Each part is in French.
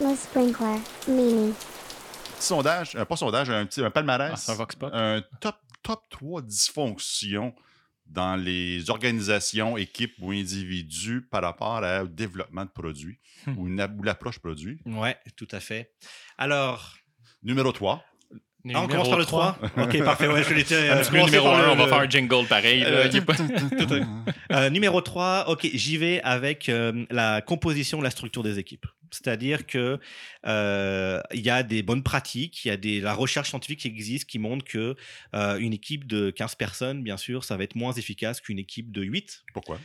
Le sprinkler, Mimi. Petit sondage, euh, pas sondage, un petit un palmarès. Ah, un Vox Pop. un top, top 3 dysfonctions dans les organisations, équipes ou individus par rapport au développement de produits Hmm. ou, ou l'approche produit. Ouais, tout à fait. Alors, Numéro 3. ah, on commence par le 3 Ok, parfait. Ouais, je l'étais. Euh, numéro par 1, le- on va faire un jingle pareil. Euh, pas- Euh, numéro 3, ok, j'y vais avec euh, la composition, la structure des équipes. C'est-à-dire que euh, il y a des bonnes pratiques, il y a des, la recherche scientifique qui existe qui montre que euh, une équipe de 15 personnes, bien sûr, ça va être moins efficace qu'une équipe de 8. Pourquoi?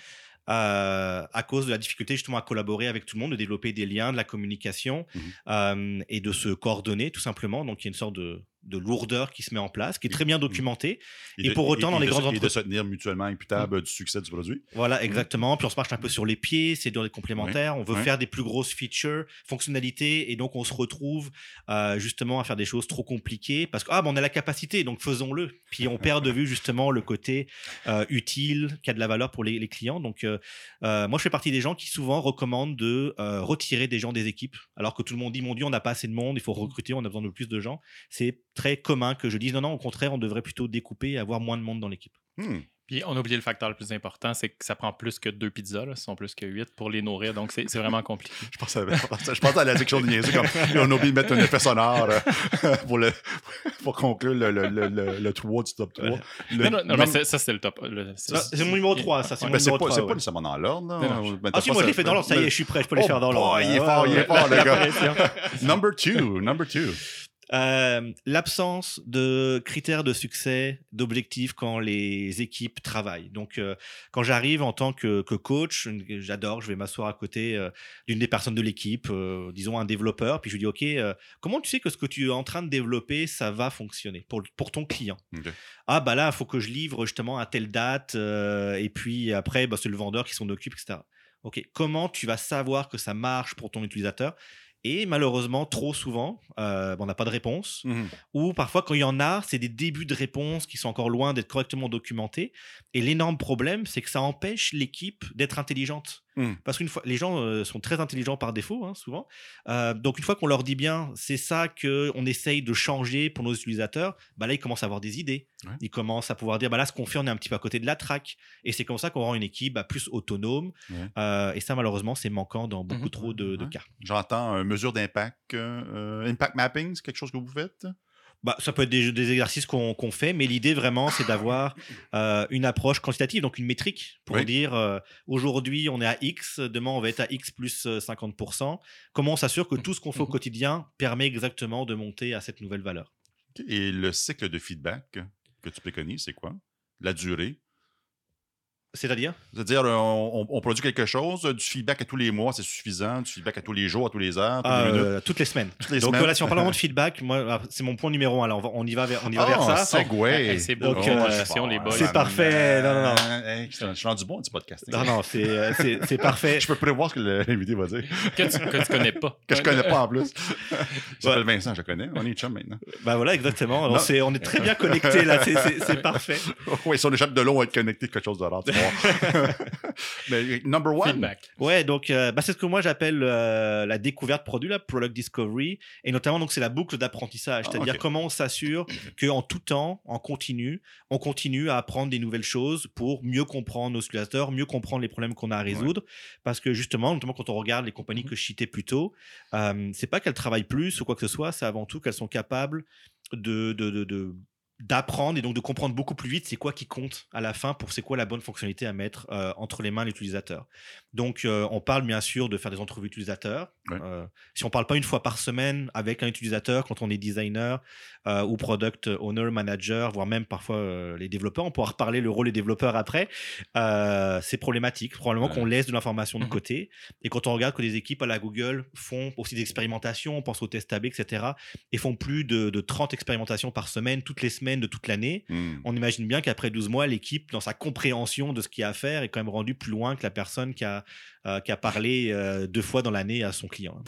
euh, à cause de la difficulté justement à collaborer avec tout le monde, de développer des liens, de la communication euh, et de se coordonner tout simplement. Donc il y a une sorte de, de lourdeur qui se met en place, qui est très bien documentée. Et pour autant, dans les de grandes se- Et de entreprises- se tenir mutuellement imputable du succès du produit. Voilà, exactement. Puis on se marche un peu sur les pieds, c'est des complémentaires. On veut faire des plus grosses features, fonctionnalités, et donc on se retrouve euh, justement à faire des choses trop compliquées parce que ah, ben, on a la capacité, donc faisons-le. Puis on perd de vue justement le côté euh, utile, qui a de la valeur pour les, les clients. Donc euh, moi, je fais partie des gens qui souvent recommandent de retirer des gens des équipes, alors que tout le monde dit mon Dieu, on n'a pas assez de monde, il faut recruter, on a besoin de plus de gens. C'est très commun que je dise non, non, au contraire, on devrait plutôt découper et avoir moins de monde dans l'équipe. Hmm. Puis on a oublié le facteur le plus important, c'est que ça prend plus que deux pizzas, là, ce sont plus que huit pour les nourrir, donc c'est c'est vraiment compliqué. Je je pensais- je à la section de niaiser comme on a oublié de mettre un effet sonore euh, pour, le, pour conclure le, le, le, le, le 3 du top 3. Le- Non, non, non, mais ça, c'est le top. C'est mon numéro 3, ça, c'est mon c'est numéro pas, 3. c'est ouais. pas nécessairement dans l'ordre. Ben, Ah si, moi je l'ai fait dans l'ordre, ça y est, je suis prêt, je peux les Oh faire dans l'ordre. il est fort, il est fort, le gars. Number 2, number 2. Euh, L'absence de critères de succès, d'objectifs quand les équipes travaillent. Donc, euh, quand j'arrive en tant que, que coach, j'adore, je vais m'asseoir à côté euh, d'une des personnes de l'équipe, disons un développeur, puis je lui dis, OK, comment tu sais que ce que tu es en train de développer, ça va fonctionner pour, pour ton client Ok. Ah, bah là, il faut que je livre justement à telle date, et puis après, bah, c'est le vendeur qui s'en occupe, etc. OK, comment tu vas savoir que ça marche pour ton utilisateur? Et malheureusement, trop souvent, euh, on n'a pas de réponse. Mhm. Ou parfois, quand il y en a, c'est des débuts de réponse qui sont encore loin d'être correctement documentés. Et l'énorme problème, c'est que ça empêche l'équipe d'être intelligente. Mm. Parce qu'une fois, les gens euh, sont très intelligents par défaut, hein, souvent. Euh, donc, une fois qu'on leur dit bien, c'est ça qu'on essaye de changer pour nos utilisateurs, bah là, ils commencent à avoir des idées. Ouais. Ils commencent à pouvoir dire, bah là, ce qu'on fait, on est un petit peu à côté de la traque. Et c'est comme ça qu'on rend une équipe bah, plus autonome. Ouais. Euh, et ça, malheureusement, c'est manquant dans beaucoup Mhm. trop de, cas. J'entends mesure d'impact. impact mapping, c'est quelque chose que vous faites? Bah, ça peut être des, des exercices qu'on fait, mais l'idée vraiment, c'est d'avoir euh, une approche quantitative, donc une métrique, pour Oui. dire euh, aujourd'hui on est à X, demain on va être à X plus euh, 50%. Comment on s'assure que tout ce qu'on fait au Mhm. quotidien permet exactement de monter à cette nouvelle valeur? Et le cycle de feedback que tu préconises, c'est quoi? La durée? C'est-à-dire? C'est-à-dire, euh, on, produit quelque chose, euh, du feedback à tous les mois, c'est suffisant, du feedback à tous les jours, à tous les heures, toutes les minutes. Euh, Toutes les semaines. Toutes les donc semaines. voilà, si on parle vraiment de feedback, moi, ah, c'est mon point numéro 1. Là, on, va- on y va vers, on y va Ah, vers ça. segway. Eh, c'est beau. Donc, Oh, euh, je suis si on les C'est parfait. Non, non, non. Je suis- rendu bon du podcasting. Non, non, c'est c'est- c'est parfait. Je peux prévoir ce que l'invité va dire. Que tu, que tu connais pas. Que je connais pas en plus. Je m'appelle Vincent, je connais. On est chum maintenant. Bah voilà, exactement. Alors, c'est- on est très bien connectés là, c'est- c'est c'est parfait. oui, si on échappe de l'eau, on va être connecté à quelque chose de rare. Mais number one. Feedback. Ouais, donc euh, bah, c'est ce que moi j'appelle euh, la découverte produit, la product discovery, et notamment donc c'est la boucle d'apprentissage, Ah, c'est-à dire ok. comment on s'assure que en tout temps, en continu, on continue à apprendre des nouvelles choses pour mieux comprendre nos utilisateurs, mieux comprendre les problèmes qu'on a à résoudre, parce que justement, notamment quand on regarde les compagnies Mhm. que je citais plus tôt, euh, c'est pas qu'elles travaillent plus ou quoi que ce soit, c'est avant tout qu'elles sont capables de, de, de- de- d'apprendre et donc de comprendre beaucoup plus vite c'est quoi qui compte à la fin pour c'est quoi la bonne fonctionnalité à mettre euh, entre les mains de l'utilisateur. Donc euh, on parle bien sûr de faire des entrevues utilisateurs. Ouais. Euh, si on parle pas une fois par semaine avec un utilisateur quand on est designer ou product owner, manager, voire même parfois les développeurs, on pourra reparler le rôle des développeurs après. C'est problématique. Probablement Ouais. qu'on laisse de l'information de Mhm. côté. Et quand on regarde que les équipes à la Google font aussi des expérimentations, on pense aux tests AB, etc., et font plus de, de 30 expérimentations par semaine, toutes les semaines de toute l'année, Hmm. on imagine bien qu'après 12 mois, l'équipe, dans sa compréhension de ce qu'il y a à faire, est quand même rendue plus loin que la personne qui a, euh, qui a parlé euh, deux fois dans l'année à son client.